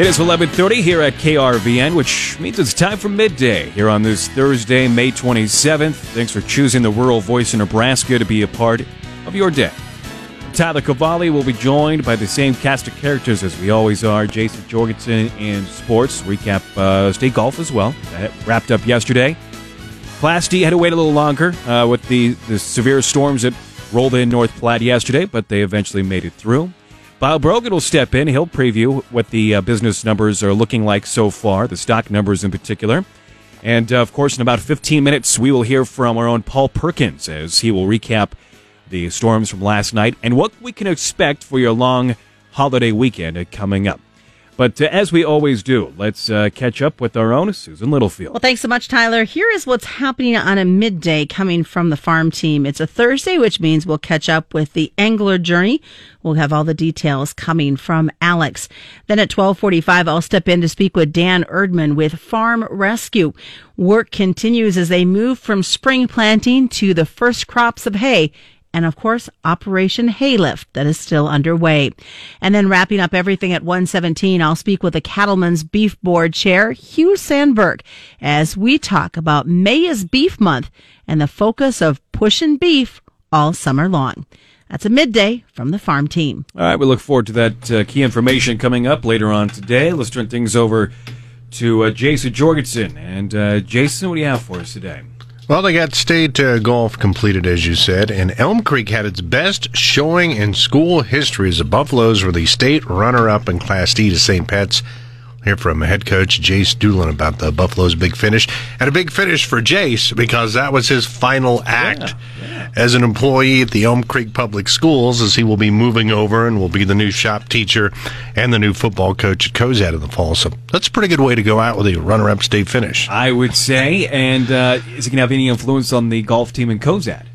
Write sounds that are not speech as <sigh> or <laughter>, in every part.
It is 11:30 here at KRVN, which means it's time for midday here on this Thursday, May 27th. Thanks for choosing the rural voice in Nebraska to be a part of your day. Tyler Cavalli will be joined by the same cast of characters as we always are. Jason Jorgensen in sports recap uh, state golf as well. That wrapped up yesterday. Class D had to wait a little longer uh, with the, the severe storms that rolled in North Platte yesterday, but they eventually made it through. Bob Brogan will step in. He'll preview what the uh, business numbers are looking like so far, the stock numbers in particular. And uh, of course, in about 15 minutes, we will hear from our own Paul Perkins as he will recap the storms from last night and what we can expect for your long holiday weekend coming up. But uh, as we always do, let's uh, catch up with our own Susan Littlefield. Well, thanks so much, Tyler. Here is what's happening on a midday coming from the farm team. It's a Thursday, which means we'll catch up with the Engler journey. We'll have all the details coming from Alex. Then at 1245, I'll step in to speak with Dan Erdman with Farm Rescue. Work continues as they move from spring planting to the first crops of hay and of course, Operation Haylift that is still underway. And then wrapping up everything at 117, I'll speak with the Cattlemen's Beef Board Chair, Hugh Sandberg, as we talk about May is Beef Month and the focus of pushing beef all summer long. That's a midday from the farm team. All right, we look forward to that uh, key information coming up later on today. Let's turn things over to uh, Jason Jorgensen. And uh, Jason, what do you have for us today? Well, they got state uh, golf completed, as you said, and Elm Creek had its best showing in school history as the Buffaloes were the state runner-up in Class D to St. Pat's hear from head coach Jace Doolin about the Buffalo's big finish. And a big finish for Jace because that was his final act yeah, yeah. as an employee at the Elm Creek Public Schools as he will be moving over and will be the new shop teacher and the new football coach at Cozad in the fall. So that's a pretty good way to go out with a runner-up state finish. I would say. And uh, is it going to have any influence on the golf team in Cozad?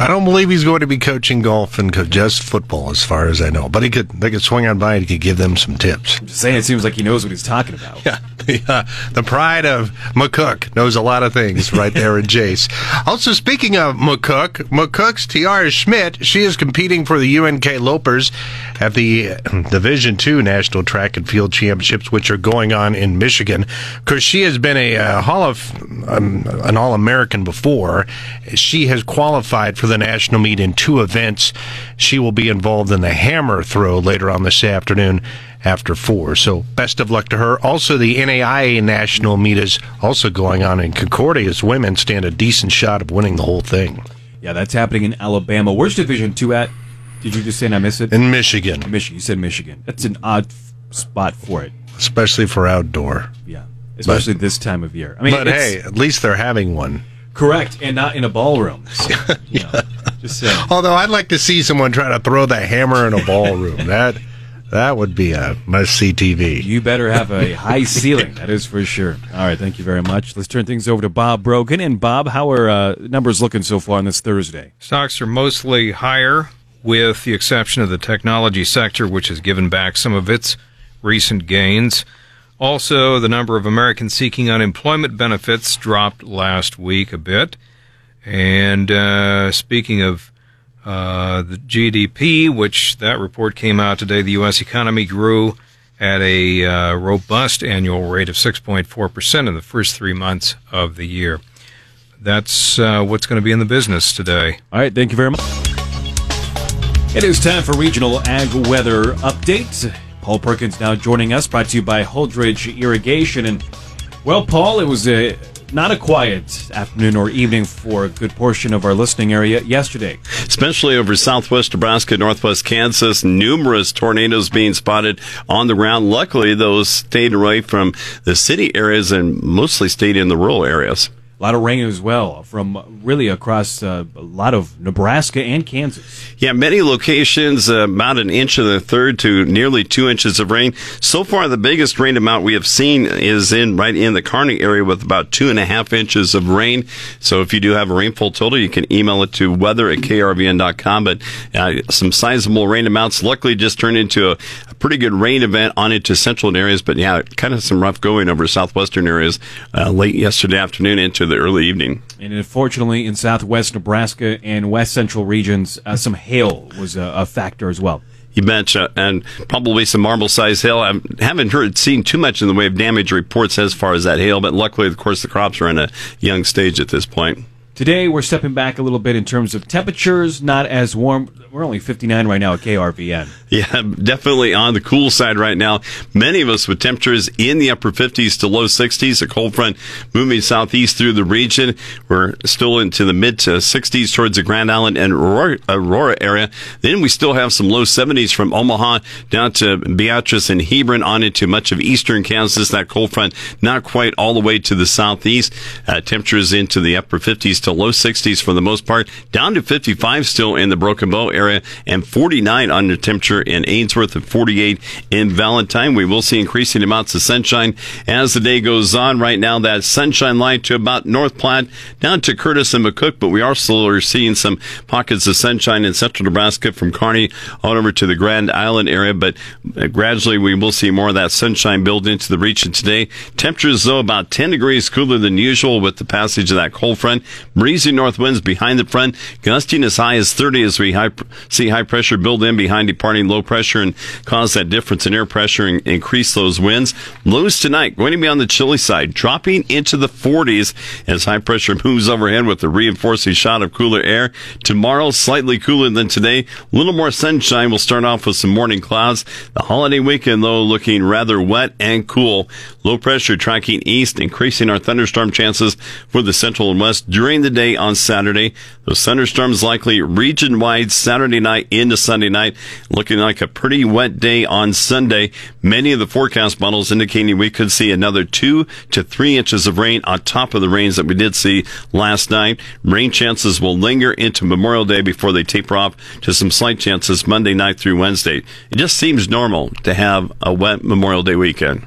I don't believe he's going to be coaching golf and co- just football, as far as I know. But he could, they could swing on by and he could give them some tips. I'm just saying, it seems like he knows what he's talking about. <laughs> Yeah, the, uh, the pride of McCook knows a lot of things right there in Jace. <laughs> Also, speaking of McCook, McCook's Tiara Schmidt, she is competing for the UNK Lopers at the Division Two National Track and Field Championships, which are going on in Michigan. Because she has been a uh, Hall of um, an All American before, she has qualified for the national meet in two events. She will be involved in the hammer throw later on this afternoon after four. So best of luck to her. Also, the NAIA national meet is also going on in Concordia as women stand a decent shot of winning the whole thing. Yeah, that's happening in Alabama. Where's Division Two at? Did you just say and I missed it? In Michigan. Michigan. You said Michigan. That's an odd f- spot for it. Especially for outdoor. Yeah. Especially but, this time of year. I mean, but hey, at least they're having one. Correct, and not in a ballroom. <laughs> So, you know, just saying. Although I'd like to see someone try to throw the hammer in a ballroom. <laughs> that that would be a must see TV. You better have a high ceiling, that is for sure. All right, thank you very much. Let's turn things over to Bob Brogan. And Bob, how are uh, numbers looking so far on this Thursday? Stocks are mostly higher, with the exception of the technology sector, which has given back some of its recent gains. Also, the number of Americans seeking unemployment benefits dropped last week a bit. And uh, speaking of uh, the GDP, which that report came out today, the U.S. economy grew at a uh, robust annual rate of 6.4% in the first three months of the year. That's uh, what's going to be in the business today. All right, thank you very much. It is time for regional ag weather updates. Paul Perkins now joining us, brought to you by Holdridge Irrigation. And, well, Paul, it was a not a quiet afternoon or evening for a good portion of our listening area yesterday. Especially over southwest Nebraska, northwest Kansas, numerous tornadoes being spotted on the ground. Luckily, those stayed away from the city areas and mostly stayed in the rural areas. A lot of rain as well from really across uh, a lot of Nebraska and Kansas. Yeah, many locations, uh, about an inch and a third to nearly two inches of rain. So far, the biggest rain amount we have seen is in right in the Kearney area with about two and a half inches of rain. So if you do have a rainfall total, you can email it to weather at krvn.com. But uh, some sizable rain amounts luckily just turned into a, a, pretty good rain event on into central areas. But yeah, kind of some rough going over southwestern areas uh, late yesterday afternoon into the early evening. And unfortunately, in southwest Nebraska and west central regions, uh, some hail was a, a factor as well. you betcha, and probably some marble-sized hail. I haven't heard seen too much in the way of damage reports as far as that hail, but luckily, of course, the crops are in a young stage at this point. Today, we're stepping back a little bit in terms of temperatures, not as warm. We're only 59 right now at KRVN. Yeah, definitely on the cool side right now. Many of us with temperatures in the upper 50s to low 60s. A cold front moving southeast through the region. We're still into the mid to 60s towards the Grand Island and Aurora area. Then we still have some low 70s from Omaha down to Beatrice and Hebron on into much of eastern Kansas. That cold front not quite all the way to the southeast. Uh, temperatures into the upper 50s to low 60s for the most part. Down to 55 still in the Broken Bow area and 49 under temperature in Ainsworth and 48 in Valentine. We will see increasing amounts of sunshine as the day goes on. Right now, that sunshine line to about North Platte down to Curtis and McCook, but we are still seeing some pockets of sunshine in central Nebraska from Kearney on over to the Grand Island area. But uh, gradually, we will see more of that sunshine build into the region today. Temperatures, though, about 10 degrees cooler than usual with the passage of that cold front. Breezy north winds behind the front, gusting as high as 30 as we high, see high pressure build in behind departing low pressure and cause that difference in air pressure and increase those winds. Lows tonight going to be on the chilly side, dropping into the 40s as high pressure <laughs> moves overhead with a reinforcing shot of cooler air. Tomorrow, slightly cooler than today. A little more sunshine. We'll start off with some morning clouds. The holiday weekend, though, looking rather wet and cool. Low pressure tracking east, increasing our thunderstorm chances for the central and west during the day on Saturday. Those thunderstorms likely region wide Saturday night into Sunday night. Looking like a pretty wet day on Sunday. Many of the forecast models indicating we could see another two to three inches of rain on top of the rains that we did see last night. Rain chances will linger into Memorial Day before they taper off to some slight chances Monday night through Wednesday. It just seems normal to have a wet Memorial Day weekend.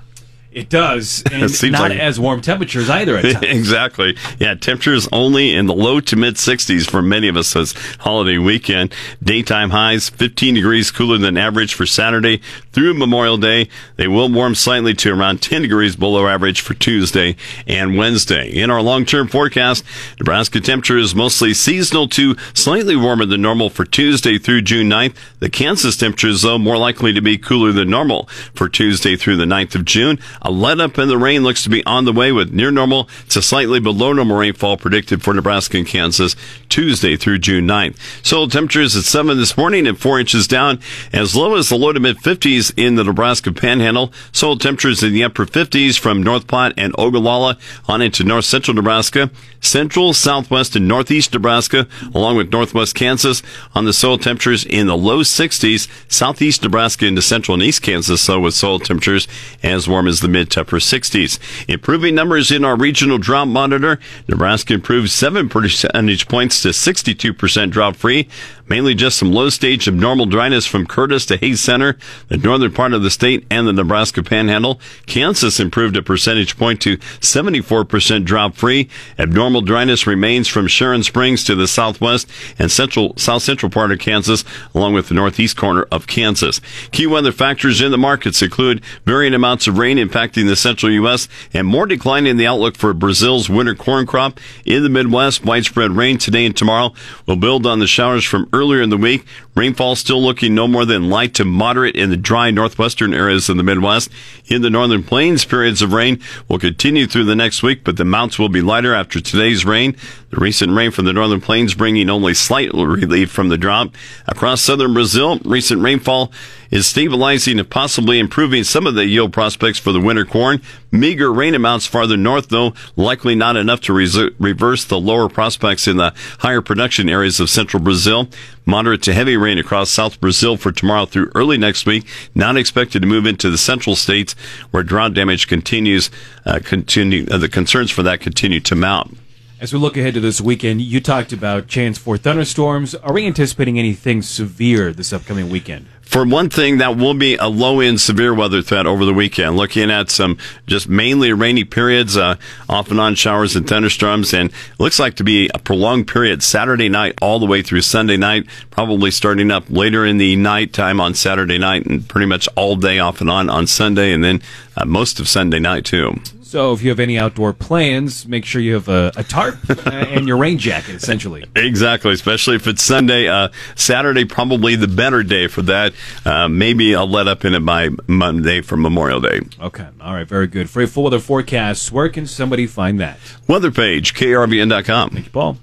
It does, <laughs> and it not like, as warm temperatures either. <laughs> exactly. Yeah, temperatures only in the low to mid 60s for many of us this holiday weekend. Daytime highs 15 degrees cooler than average for Saturday through Memorial Day. They will warm slightly to around 10 degrees below average for Tuesday and Wednesday. In our long-term forecast, Nebraska temperature is mostly seasonal to slightly warmer than normal for Tuesday through June 9th. The Kansas temperatures, though, more likely to be cooler than normal for Tuesday through the 9th of June. A let up in the rain looks to be on the way with near normal to slightly below normal rainfall predicted for Nebraska and Kansas Tuesday through June 9th. Soil temperatures at 7 this morning and 4 inches down, as low as the low to mid 50s in the Nebraska Panhandle. Soil temperatures in the upper 50s from North Platte and Ogallala on into north central Nebraska, central, southwest, and northeast Nebraska, along with northwest Kansas on the soil temperatures in the low 60s, southeast Nebraska into central and east Kansas, so with soil temperatures as warm as the mid to upper 60s. Improving numbers in our regional drought monitor. Nebraska improved 7 percentage points to 62% drought free mainly just some low stage abnormal dryness from Curtis to Hayes Center, the northern part of the state, and the Nebraska Panhandle. Kansas improved a percentage point to 74% drought free. Abnormal dryness remains from Sharon Springs to the southwest and central south central part of Kansas, along with the northeast corner of Kansas. Key weather factors in the markets include varying amounts of rain impacting the central U.S. and more decline in the outlook for Brazil's winter corn crop. In the Midwest, widespread rain today and tomorrow will build on the showers from earlier in the week. Rainfall still looking no more than light to moderate in the dry northwestern areas of the Midwest. In the northern plains, periods of rain will continue through the next week, but the amounts will be lighter after today's rain. The recent rain from the northern plains bringing only slight relief from the drought. Across southern Brazil, recent rainfall is stabilizing and possibly improving some of the yield prospects for the winter corn. Meager rain amounts farther north, though, likely not enough to reverse the lower prospects in the higher production areas of central Brazil. Moderate to heavy rain across South Brazil for tomorrow through early next week. Not expected to move into the central states where drought damage continues. Uh, continue uh, the concerns for that continue to mount. As we look ahead to this weekend, you talked about chance for thunderstorms. Are we anticipating anything severe this upcoming weekend? For one thing, that will be a low end severe weather threat over the weekend. Looking at some just mainly rainy periods, uh, off and on showers and thunderstorms, and it looks like to be a prolonged period Saturday night all the way through Sunday night, probably starting up later in the night time on Saturday night and pretty much all day off and on on Sunday, and then uh, most of Sunday night too. So if you have any outdoor plans, make sure you have a, a tarp <laughs> and your rain jacket, essentially. Exactly, especially if it's Sunday. Uh, Saturday, probably the better day for that. Uh, maybe I'll let up in it by Monday for Memorial Day. Okay. All right. Very good. For a full weather forecast, where can somebody find that? Weather page, krvn.com. Thank you, Paul.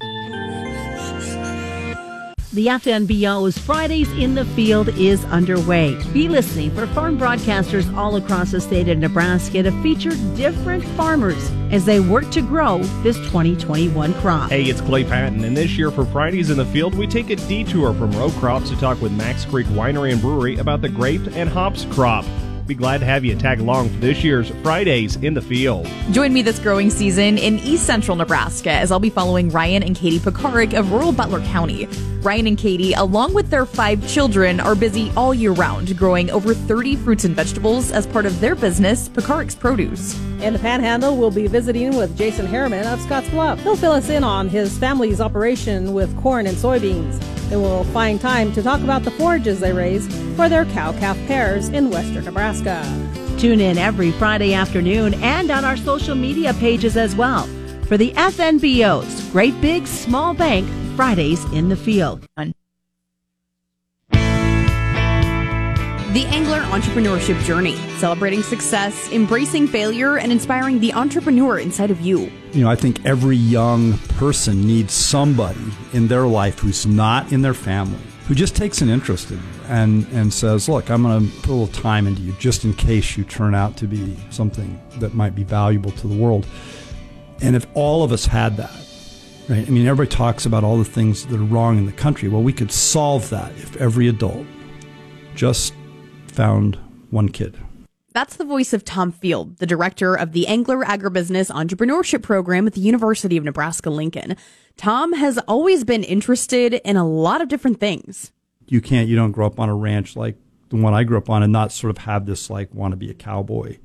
The FNBO's Fridays in the Field is underway. Be listening for farm broadcasters all across the state of Nebraska to feature different farmers as they work to grow this 2021 crop. Hey, it's Clay Patton, and this year for Fridays in the Field, we take a detour from row crops to talk with Mac's Creek Winery and Brewery about the grape and hops crop. Be glad to have you tag along for this year's Fridays in the Field. Join me this growing season in East Central Nebraska as I'll be following Ryan and Katie Pekarek of rural Butler County. Ryan and Katie, along with their five children, are busy all year round growing over 30 fruits and vegetables as part of their business, Pekarek's Produce. In the Panhandle, we'll be visiting with Jason Harriman of Scotts Bluff. He'll fill us in on his family's operation with corn and soybeans. Then we'll find time to talk about the forages they raise for their cow calf pairs in western Nebraska. Tune in every Friday afternoon and on our social media pages as well for the FNBO's Great Big Small Bank Fridays in the Field. The Engler Entrepreneurship Journey, celebrating success, embracing failure, and inspiring the entrepreneur inside of you. You know, I think every young person needs somebody in their life who's not in their family, who just takes an interest in you and, and says, Look, I'm going to put a little time into you just in case you turn out to be something that might be valuable to the world. And if all of us had that, right? I mean, everybody talks about all the things that are wrong in the country. Well, we could solve that if every adult just found one kid. That's the voice of Tom Field, the director of the Engler Agribusiness Entrepreneurship Program at the University of Nebraska Lincoln. Tom has always been interested in a lot of different things. You can't, you don't grow up on a ranch like the one I grew up on and not sort of have this like want to be a cowboy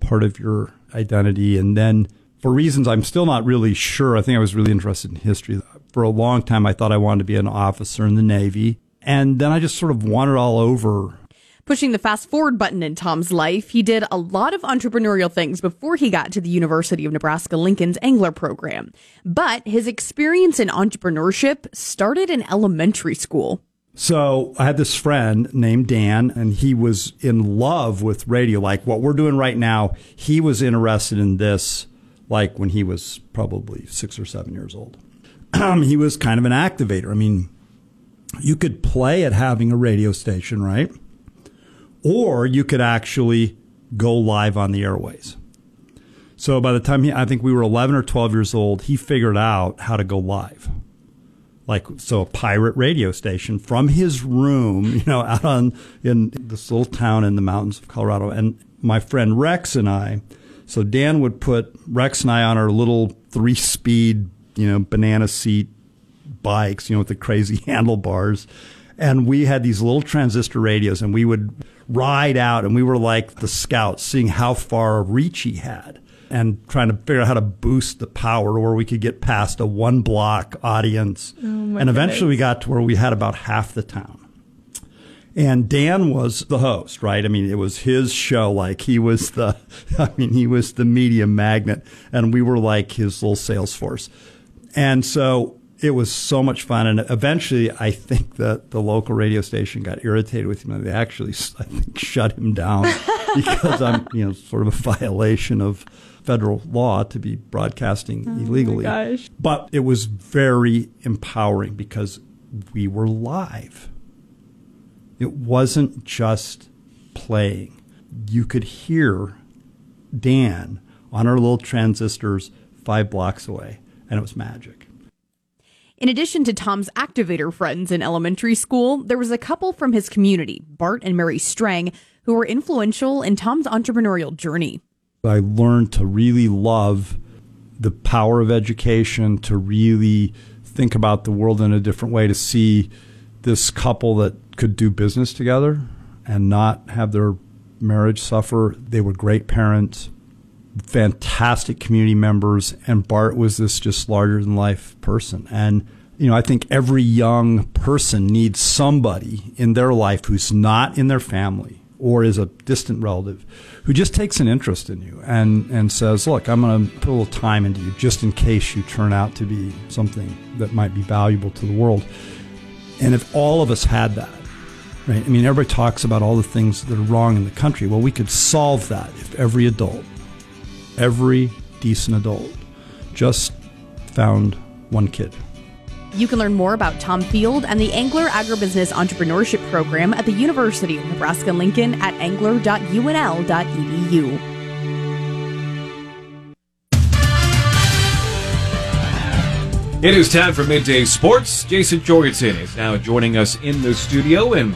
part of your identity. And then for reasons I'm still not really sure, I think I was really interested in history. For a long time, I thought I wanted to be an officer in the Navy. And then I just sort of wandered all over Pushing the fast forward button in Tom's life, he did a lot of entrepreneurial things before he got to the University of Nebraska Lincoln's Engler program. But his experience in entrepreneurship started in elementary school. So I had this friend named Dan, and he was in love with radio, like what we're doing right now. He was interested in this, like when he was probably six or seven years old. <clears throat> he was kind of an activator. I mean, you could play at having a radio station, right? Or you could actually go live on the airways. So by the time he, I think we were 11 or 12 years old, he figured out how to go live. Like, so a pirate radio station from his room, <laughs> you know, out on, in this little town in the mountains of Colorado. And my friend Rex and I, so Dan would put Rex and I on our little three speed, you know, banana seat bikes, you know, with the crazy <laughs> handlebars. And we had these little transistor radios and we would ride out and we were like the scouts seeing how far a reach he had and trying to figure out how to boost the power where we could get past a one block audience. Oh and eventually we got to where we had about half the town. And Dan was the host, right? I mean, it was his show. Like he was the, <laughs> I mean, he was the media magnet and we were like his little sales force. And so it was so much fun. And eventually, I think that the local radio station got irritated with him. And they actually, I think, shut him down <laughs> because I'm, you know, sort of a violation of federal law to be broadcasting Oh illegally. But it was very empowering because we were live. It wasn't just playing. You could hear Dan on our little transistors five blocks away, and it was magic. In addition to Tom's activator friends in elementary school, there was a couple from his community, Bart and Mary Strang, who were influential in Tom's entrepreneurial journey. I learned to really love the power of education, to really think about the world in a different way, to see this couple that could do business together and not have their marriage suffer. They were great parents, fantastic community members, and Bart was this just larger than life person. And you know, I think every young person needs somebody in their life who's not in their family or is a distant relative who just takes an interest in you and, and says, Look, I'm going to put a little time into you just in case you turn out to be something that might be valuable to the world. And if all of us had that, right? I mean, everybody talks about all the things that are wrong in the country. Well, we could solve that if every adult, every decent adult, just found one kid. You can learn more about Tom Field and the Engler Agribusiness Entrepreneurship Program at the University of Nebraska Lincoln at engler.unl.edu. It is time for midday sports. Jason Jorgensen is now joining us in the studio, and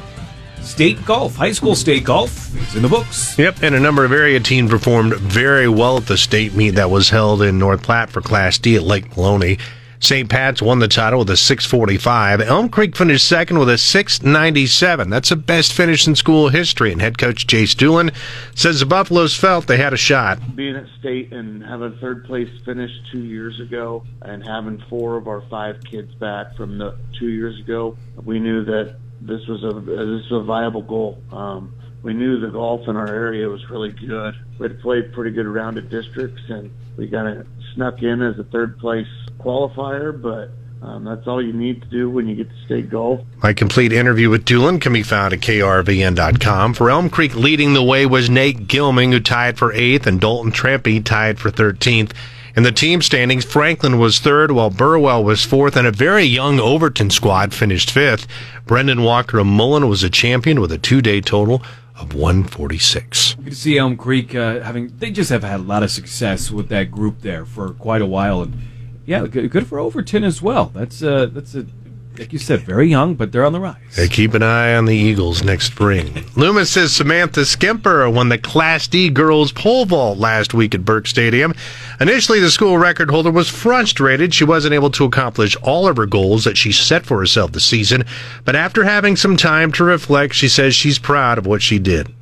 state golf, high school state golf, is in the books. Yep, and a number of area teams performed very well at the state meet that was held in North Platte for Class D at Lake Maloney. St. Pat's won the title with a 645. Elm Creek finished second with a 697. That's the best finish in school history. And head coach Jace Doolin says the Buffaloes felt they had a shot. Being at state and having third place finish two years ago and having four of our five kids back from the two years ago, we knew that this was a this was a viable goal. Um, we knew the golf in our area was really good. We had played pretty good rounded districts, and we kind of snuck in as a third place qualifier, but um, that's all you need to do when you get to state golf. My complete interview with Doolin can be found at krvn.com. For Elm Creek, leading the way was Nate Gilming, who tied for eighth, and Dalton Trampy tied for 13th. In the team standings, Franklin was third, while Burwell was fourth, and a very young Overton squad finished fifth. Brendan Walker of Mullen was a champion with a two-day total of 146. You can see Elm Creek uh, having, they just have had a lot of success with that group there for quite a while. And yeah, good, for Overton as well. That's, uh, that's a, like you said, very young, but they're on the rise. Hey, keep an eye on the Eagles next spring. <laughs> Loomis says Samantha Skimper won the Class D girls pole vault last week at Burke Stadium. Initially, the school record holder was frustrated she wasn't able to accomplish all of her goals that she set for herself this season. But after having some time to reflect, she says she's proud of what she did.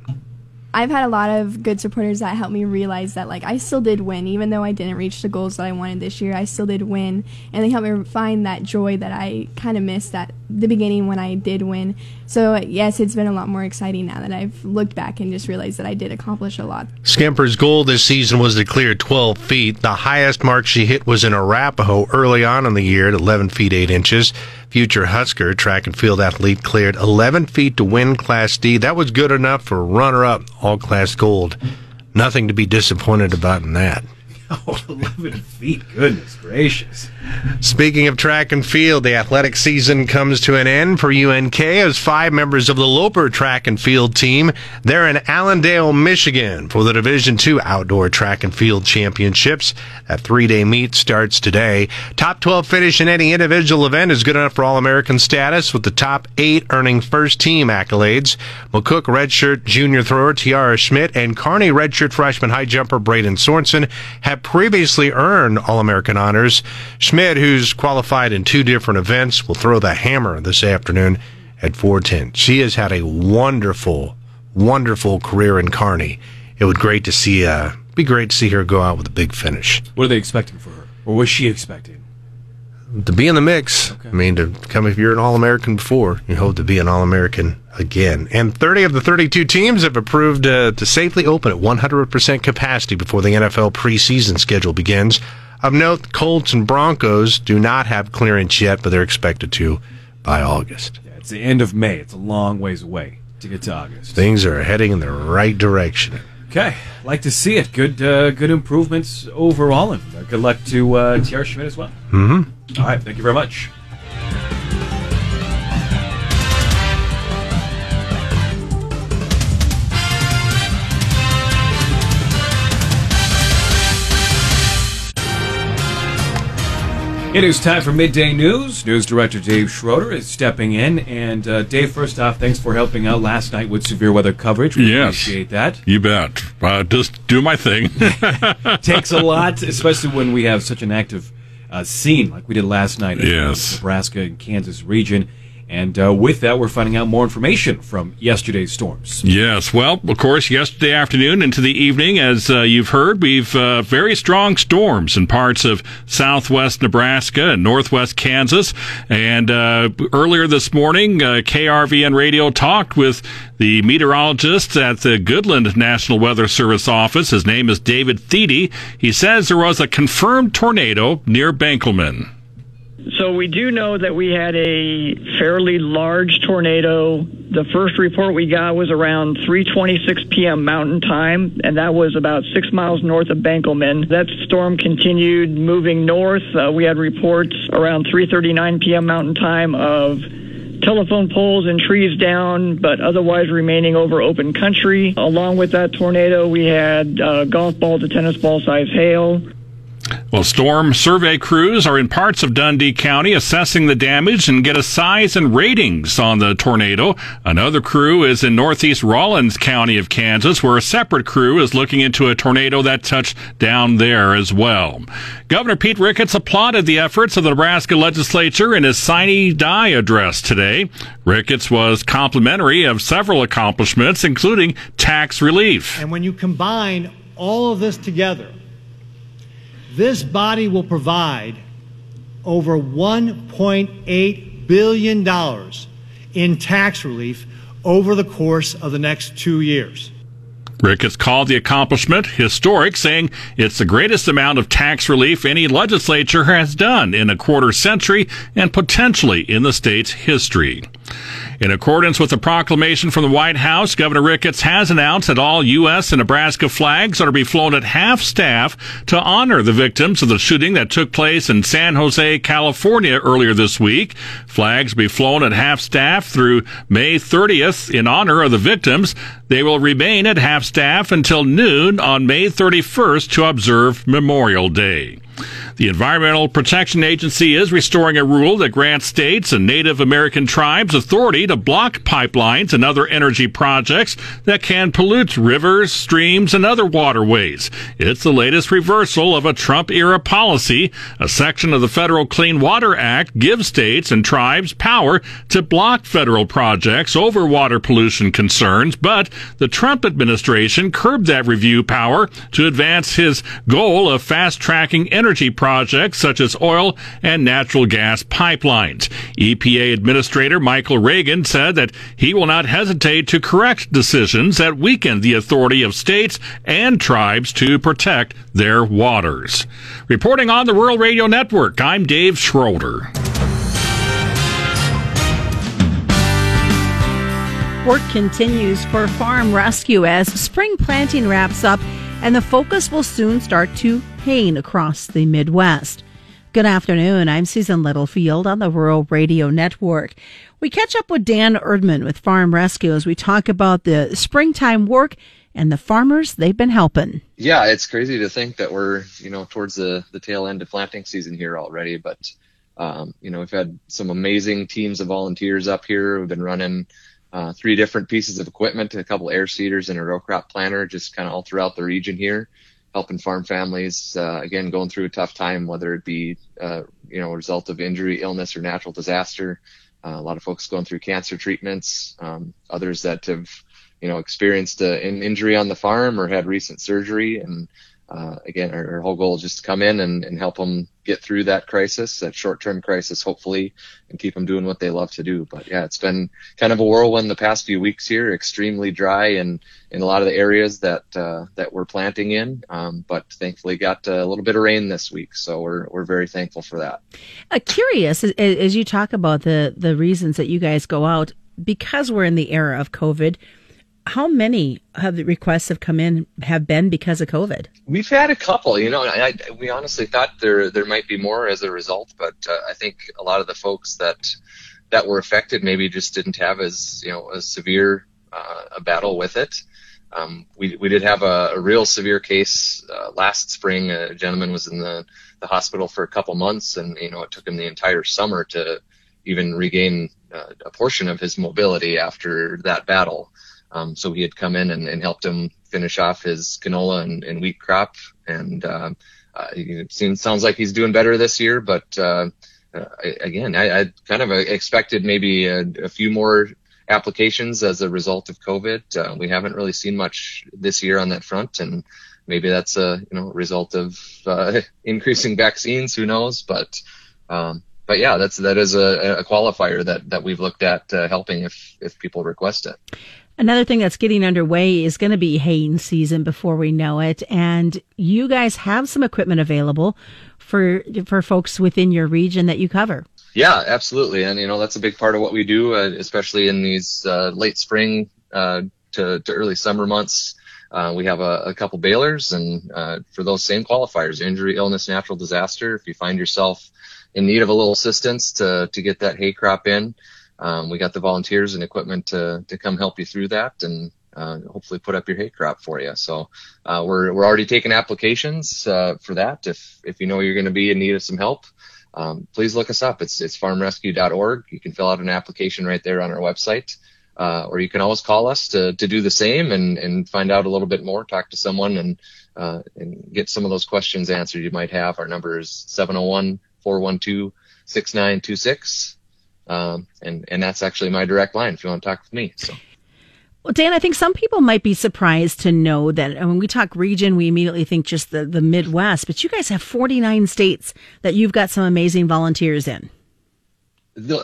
I've had a lot of good supporters that helped me realize that like I still did win. Even though I didn't reach the goals that I wanted this year I still did win. And they helped me find that joy that I kind of missed at the beginning when I did win. So yes it's been a lot more exciting now that I've looked back and just realized that I did accomplish a lot. Skimper's goal this season was to clear 12 feet. The highest mark she hit was in Arapahoe early on in the year at 11 feet 8 inches future Husker track and field athlete cleared 11 feet to win Class D. That was good enough for runner up All Class Gold. Nothing to be disappointed about in that. <laughs> Oh, 11 feet. Goodness gracious. Speaking of track and field, the athletic season comes to an end for UNK as five members of the Loper track and field team. They're in Allendale, Michigan for the Division II Outdoor Track and Field Championships. That three-day meet starts today. Top 12 finish in any individual event is good enough for All-American status with the top eight earning first team accolades. McCook redshirt junior thrower Tiara Schmidt and Kearney redshirt freshman high jumper Braden Sorensen have previously earned All-American honors. Schmidt, who's qualified in two different events, will throw the hammer this afternoon at 410. She has had a wonderful, wonderful career in Kearney. It would great to see, uh, be great to see her go out with a big finish. What are they expecting for her? Or was she expecting? To be in the mix. I mean, to come if you're an All American before, you hope to be an All American again. And 30 of the 32 teams have approved uh, to safely open at 100% capacity before the NFL preseason schedule begins. Of note, Colts and Broncos do not have clearance yet, but they're expected to by August. Yeah, it's the end of May. It's a long ways away to get to August. Things are heading in the right direction. Okay, like to see it. Good, uh, good improvements overall, and uh, good luck to uh, Tiara Schmidt as well. Mm-hmm. All right, thank you very much. It is time for midday news. News director Dave Schroeder is stepping in. And uh, Dave, first off, thanks for helping out last night with severe weather coverage. We Yes. appreciate that. You bet. Uh, just do my thing. <laughs> Takes a lot, especially when we have such an active uh, scene like we did last night in Yes. the Nebraska and Kansas region. And uh, with that, we're finding out more information from yesterday's storms. Yes. Well, of course, yesterday afternoon into the evening, as uh, you've heard, we've uh, very strong storms in parts of southwest Nebraska and northwest Kansas. And uh, earlier this morning, uh, KRVN Radio talked with the meteorologist at the Goodland National Weather Service office. His name is David Thiede. He says there was a confirmed tornado near Benkelman. So we do know that we had a fairly large tornado. The first report we got was around 3:26 p.m. Mountain Time, and that was about six miles north of Benkelman. That storm continued moving north. Uh, we had reports around 3:39 p.m. Mountain Time of telephone poles and trees down, but otherwise remaining over open country. Along with that tornado, we had uh, golf ball to tennis ball size hail. Well, storm survey crews are in parts of Dundy County assessing the damage and get a size and ratings on the tornado. Another crew is in northeast Rawlins County of Kansas, where a separate crew is looking into a tornado that touched down there as well. Governor Pete Ricketts applauded the efforts of the Nebraska legislature in his sine die address today. Ricketts was complimentary of several accomplishments, including tax relief. And when you combine all of this together, this body will provide over $1.8 billion in tax relief over the course of the next two years. Ricketts called the accomplishment historic, saying it's the greatest amount of tax relief any legislature has done in a quarter century and potentially in the state's history. In accordance with the proclamation from the White House, Governor Ricketts has announced that all U.S. and Nebraska flags are to be flown at half staff to honor the victims of the shooting that took place in San Jose, California earlier this week. Flags will be flown at half staff through May 30th in honor of the victims. They will remain at half staff until noon on May 31st to observe Memorial Day. The Environmental Protection Agency is restoring a rule that grants states and Native American tribes authority to block pipelines and other energy projects that can pollute rivers, streams, and other waterways. It's the latest reversal of a Trump era policy. A section of the Federal Clean Water Act gives states and tribes power to block federal projects over water pollution concerns, but the Trump administration curbed that review power to advance his goal of fast tracking energy projects projects such as oil and natural gas pipelines. EPA Administrator Michael Regan said that he will not hesitate to correct decisions that weaken the authority of states and tribes to protect their waters. Reporting on the Rural Radio Network, I'm Dave Schroeder. Work continues for farm rescue as spring planting wraps up and the focus will soon start to pain across the Midwest. Good afternoon. I'm Susan Littlefield on the Rural Radio Network. We catch up with Dan Erdman with Farm Rescue as we talk about the springtime work and the farmers they've been helping. Yeah, it's crazy to think that we're, you know, towards the, the tail end of planting season here already, but, um, you know, we've had some amazing teams of volunteers up here. We've been running uh, three different pieces of equipment, a couple air seeders and a row crop planter, just kind of all throughout the region here, helping farm families, uh, again, going through a tough time, whether it be, uh, you know, a result of injury, illness, or natural disaster. Uh, a lot of folks going through cancer treatments, um, others that have, you know, experienced an injury on the farm or had recent surgery and, uh, again, our, whole goal is just to come in and, and help them get through that crisis, that short-term crisis, hopefully, and keep them doing what they love to do. But yeah, it's been kind of a whirlwind the past few weeks here, extremely dry and in a lot of the areas that uh, that we're planting in. Um, but thankfully, got a little bit of rain this week, so we're we're very thankful for that. Uh, curious as, as you talk about the the reasons that you guys go out because we're in the era of COVID how many of the requests have come in have been because of COVID? We've had a couple. You know, I, we honestly thought there there might be more as a result, but uh, I think a lot of the folks that that were affected maybe just didn't have as you know a severe uh, a battle with it. Um, we we did have a, a real severe case uh, last spring. A gentleman was in the the hospital for a couple months, and you know it took him the entire summer to even regain uh, a portion of his mobility after that battle. Um, so he had come in and, and, helped him finish off his canola and, and wheat crop. And uh, uh, it seems sounds like he's doing better this year, but uh, uh, again, I, I, kind of expected maybe a, a, few more applications as a result of COVID. Uh, we haven't really seen much this year on that front, and maybe that's a you know result of uh, <laughs> increasing vaccines. Who knows? But um, but yeah, that's that is a, a, qualifier that that we've looked at uh, helping if if people request it. Another thing that's getting underway is going to be haying season before we know it, and you guys have some equipment available for for folks within your region that you cover. Yeah, absolutely, and you know that's a big part of what we do, uh, especially in these uh, late spring uh, to, to early summer months. Uh, we have a, a, couple balers, and uh, for those same qualifiers, injury, illness, natural disaster. If you find yourself in need of a little assistance to to get that hay crop in, um, we got the volunteers and equipment to to come help you through that, and uh, hopefully put up your hay crop for you. So uh, we're we're already taking applications uh, for that. If if you know you're going to be in need of some help, um, please look us up. It's it's farmrescue.org. You can fill out an application right there on our website. Uh, or you can always call us to, to do the same and, and find out a little bit more, talk to someone and, uh, and get some of those questions answered you might have. Our number is 701 412 6926. Um, and, and that's actually my direct line if you want to talk with me. So. Well, Dan, I think some people might be surprised to know that when we talk region, we immediately think just the, the Midwest, but you guys have 49 states that you've got some amazing volunteers in.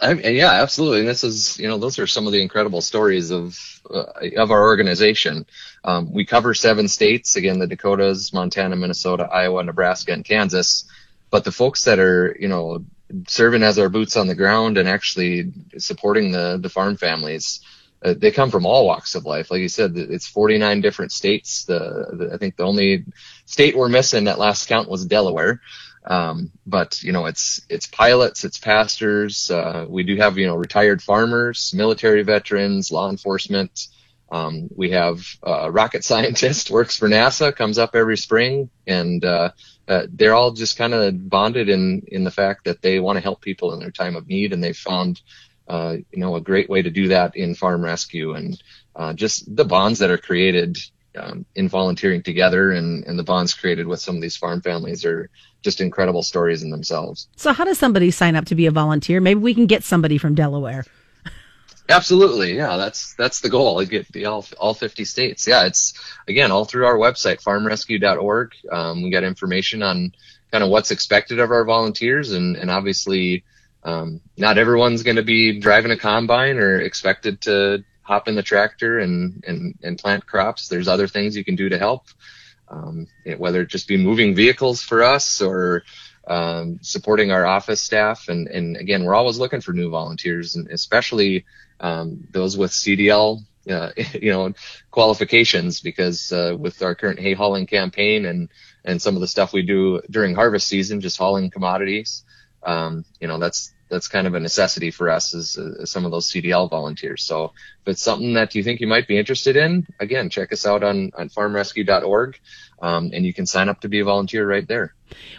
I mean, yeah, absolutely. And this is, you know, those are some of the incredible stories of uh, of our organization. Um, we cover seven states again: the Dakotas, Montana, Minnesota, Iowa, Nebraska, and Kansas. But the folks that are, you know, serving as our boots on the ground and actually supporting the the farm families, uh, they come from all walks of life. Like you said, it's 49 different states. The, the I think the only state we're missing at last count was Delaware. Um, but you know, it's it's pilots, it's pastors. Uh, we do have you know retired farmers, military veterans, law enforcement. Um, we have a rocket <laughs> scientist works for NASA, comes up every spring, and uh, uh, they're all just kind of bonded in in the fact that they want to help people in their time of need, and they found uh, you know a great way to do that in farm rescue, and uh, just the bonds that are created um, in volunteering together, and and the bonds created with some of these farm families are just incredible stories in themselves. So, how does somebody sign up to be a volunteer? Maybe we can get somebody from Delaware. Absolutely, yeah. That's that's the goal. Get the all all 50 states. Yeah, it's again all through our website, farmrescue.org. Um, we got information on kind of what's expected of our volunteers, and and obviously, um, not everyone's going to be driving a combine or expected to hop in the tractor and and and plant crops. There's other things you can do to help um, whether it just be moving vehicles for us or um, supporting our office staff. And, and again, we're always looking for new volunteers, and especially um, those with CDL, uh, <laughs> you know, qualifications. Because uh, with our current hay hauling campaign and and some of the stuff we do during harvest season, just hauling commodities, um, you know, that's that's kind of a necessity for us as, as, some of those CDL volunteers. So if it's something that you think you might be interested in, again, check us out on, on farmrescue.org um, and you can sign up to be a volunteer right there.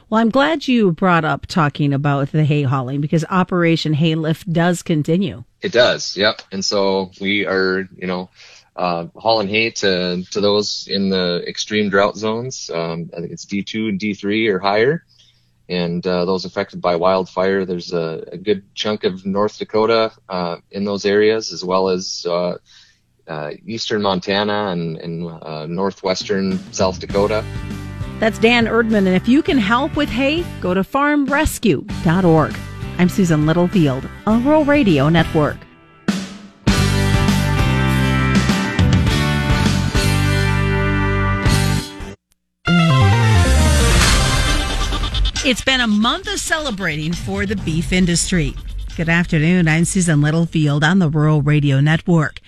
Well, I'm glad you brought up talking about the hay hauling because Operation Hay Lift does continue. It does, yep. And so we are, you know, uh, hauling hay to, to those in the extreme drought zones. Um, I think it's D2 and D3 or higher and uh, those affected by wildfire. There's a, a good chunk of North Dakota uh, in those areas, as well as uh, uh eastern Montana and, and uh, northwestern South Dakota. That's Dan Erdman, and if you can help with hay, go to farmrescue.org. I'm Susan Littlefield on Rural Radio Network. It's been a month of celebrating for the beef industry. Good afternoon. I'm Susan Littlefield on the Rural Radio Network.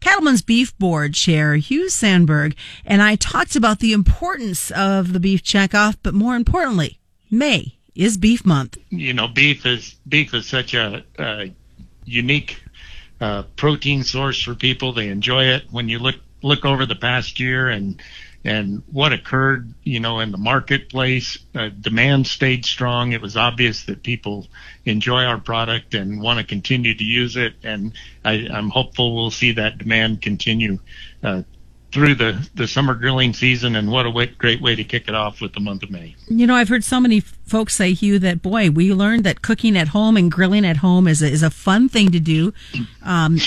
Cattlemen's Beef Board Chair Hugh Sandberg and I talked about the importance of the beef checkoff, but more importantly, May is Beef Month. You know, beef is beef is such a, a unique uh, protein source for people. They enjoy it. When you look look over the past year and and what occurred, you know, in the marketplace. Uh, demand stayed strong. It was obvious that people enjoy our product and want to continue to use it, and I, am hopeful we'll see that demand continue uh, through the the summer grilling season, and what a great way to kick it off with the month of May. You know, I've heard so many folks say, Hugh, that boy, we learned that cooking at home and grilling at home is a, is a fun thing to do. Um,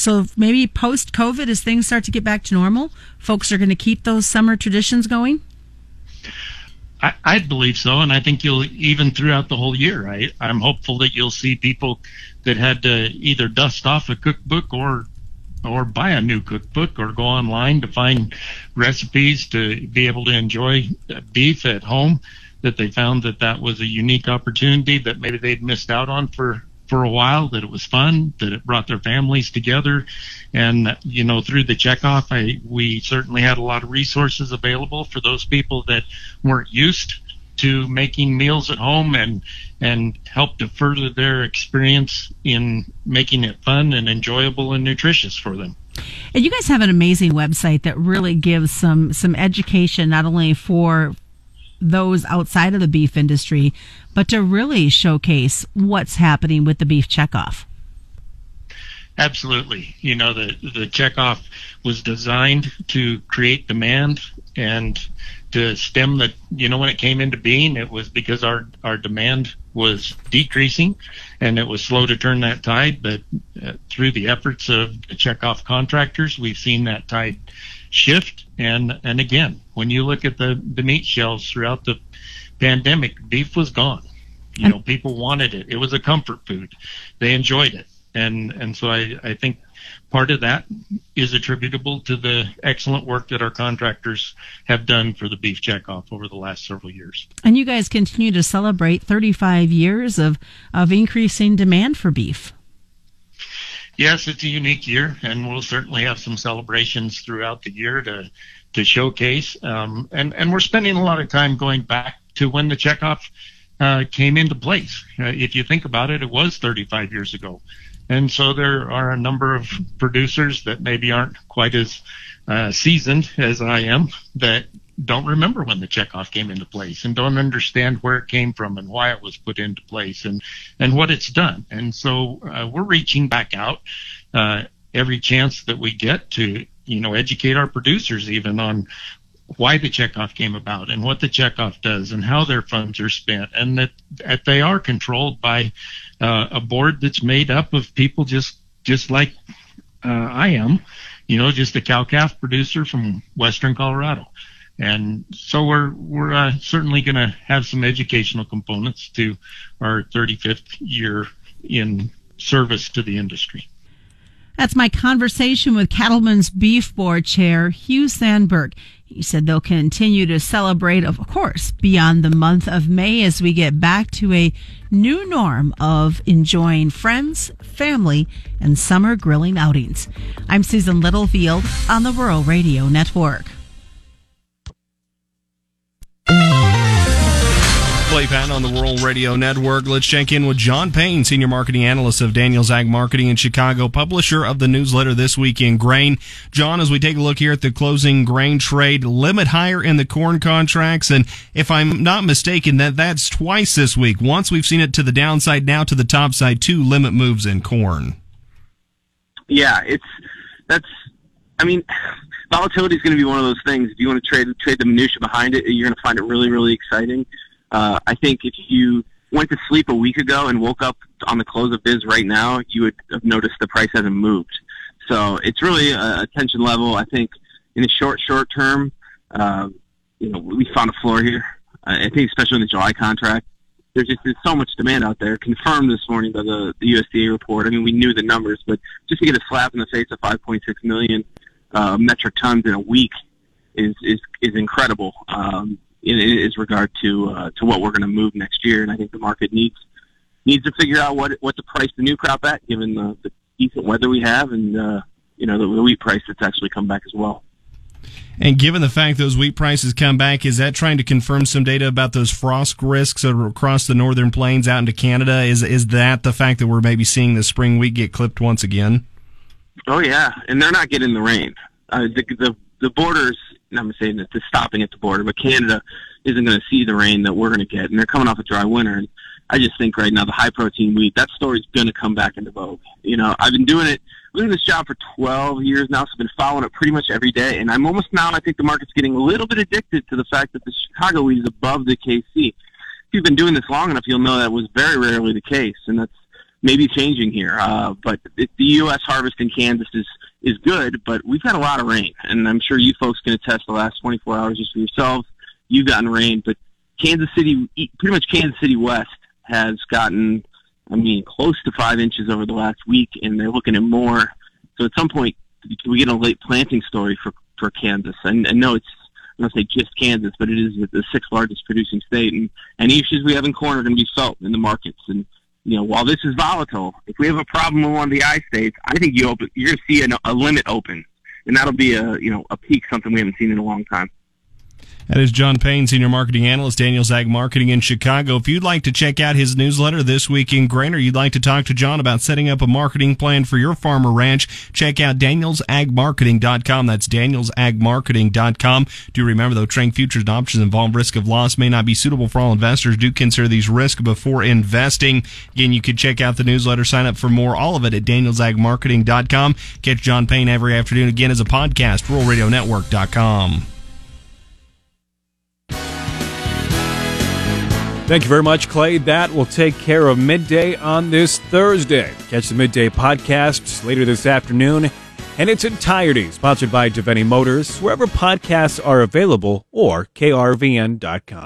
so maybe post COVID, as things start to get back to normal, folks are going to keep those summer traditions going. I, I believe so, and I think you'll even throughout the whole year. I, I'm hopeful that you'll see people that had to either dust off a cookbook or or buy a new cookbook or go online to find recipes to be able to enjoy beef at home that they found that that was a unique opportunity that maybe they'd missed out on for for a while that it was fun that it brought their families together and you know through the checkoff i we certainly had a lot of resources available for those people that weren't used to making meals at home and and help to further their experience in making it fun and enjoyable and nutritious for them. And you guys have an amazing website that really gives some some education not only for those outside of the beef industry, but to really showcase what's happening with the beef checkoff. Absolutely. You know, the the checkoff was designed to create demand and to stem the you know when it came into being it was because our our demand was decreasing and it was slow to turn that tide but uh, through the efforts of the checkoff contractors we've seen that tide shift and and again when you look at the the meat shelves throughout the pandemic beef was gone you know people wanted it it was a comfort food they enjoyed it and and so i i think part of that is attributable to the excellent work that our contractors have done for the beef checkoff over the last several years. And you guys continue to celebrate 35 years of, of increasing demand for beef. Yes, it's a unique year, and we'll certainly have some celebrations throughout the year to to showcase. Um, and and we're spending a lot of time going back to when the checkoff uh, came into place. Uh, if you think about it, it was 35 years ago. And so there are a number of producers that maybe aren't quite as uh, seasoned as I am that don't remember when the checkoff came into place and don't understand where it came from and why it was put into place and, and what it's done. And so uh, we're reaching back out uh, every chance that we get to, you know, educate our producers even on why the checkoff came about and what the checkoff does and how their funds are spent and that, that they are controlled by uh, a board that's made up of people just just like uh, I am, you know, just a cow calf producer from Western Colorado. And so we're we're uh, certainly going to have some educational components to our 35th year in service to the industry. That's my conversation with Cattlemen's Beef Board Chair Hugh Sandberg. He said they'll continue to celebrate, of course, beyond the month of May as we get back to a new norm of enjoying friends, family, and summer grilling outings. I'm Susan Littlefield on the Rural Radio Network. Clay Patton the Rural Radio Network. Let's check in with John Payne, Senior Marketing Analyst of Daniels Ag Marketing in Chicago, publisher of the newsletter This Week in Grain. John, as we take a look here at the closing grain trade, limit higher in the corn contracts. And if I'm not mistaken, that that's twice this week. Once we've seen it to the downside, now to the top side, two limit moves in corn. Yeah, it's, that's, I mean, volatility is going to be one of those things. If you want to trade, trade the minutia behind it, you're going to find it really, really exciting. Uh, I think if you went to sleep a week ago and woke up on the close of biz right now, you would have noticed the price hasn't moved. So it's really a, tension level. I think in the short, short term, uh, you know, we found a floor here. I think especially in the July contract, there's just there's so much demand out there. Confirmed this morning by the, the USDA report. I mean, we knew the numbers, but just to get a slap in the face of 5.6 million uh, metric tons in a week is is is incredible. Um, in, as regard to uh, to what we're going to move next year. And I think the market needs needs to figure out what what to price the new crop at, given the, the decent weather we have, and uh, you know the, the wheat price that's actually come back as well. And given the fact those wheat prices come back, is that trying to confirm some data about those frost risks across the northern plains out into Canada? Is is that the fact that we're maybe seeing the spring wheat get clipped once again? Oh yeah, and they're not getting the rain. Uh, the, the the borders I'm saying that it's stopping at the border, but Canada isn't going to see the rain that we're going to get, and they're coming off a dry winter. And I just think right now the high protein wheat that story's going to come back into vogue. You know, I've been doing it. in this job for 12 years now, so I've been following it pretty much every day. And I'm almost now, I think the market's getting a little bit addicted to the fact that the Chicago wheat is above the KC. If you've been doing this long enough, you'll know that was very rarely the case, and that's maybe changing here. Uh, but it, the U.S. harvest in Kansas is is good, but we've had a lot of rain, and I'm sure you folks can attest the last 24 hours just for yourselves. You've gotten rain, but Kansas City, pretty much Kansas City West, has gotten, I mean, close to five inches over the last week, and they're looking at more. So at some point, we get a late planting story for for Kansas. And, and no, it's I'm not say just Kansas, but it is the sixth largest producing state, and any issues we have in corn are going to be felt in the markets. And you know, while this is volatile, if we have a problem in one of the I states, I think you open, you're going to see an, a limit open, and that'll be a you know a peak, something we haven't seen in a long time. That is John Payne, Senior Marketing Analyst, Daniel Ag Marketing in Chicago. If you'd like to check out his newsletter this week in grain, or you'd like to talk to John about setting up a marketing plan for your farm or ranch, check out danielsagmarketing.com. That's danielsagmarketing.com. Do remember, though, trading futures and options involve risk of loss, may not be suitable for all investors. Do consider these risks before investing. Again, you can check out the newsletter, sign up for more, all of it at danielsagmarketing.com. Catch John Payne every afternoon again as a podcast, ruralradionetwork.com. Thank you very much, Clay. That will take care of midday on this Thursday. Catch the midday podcast later this afternoon and its entirety, sponsored by Devaney Motors, wherever podcasts are available or krvn.com.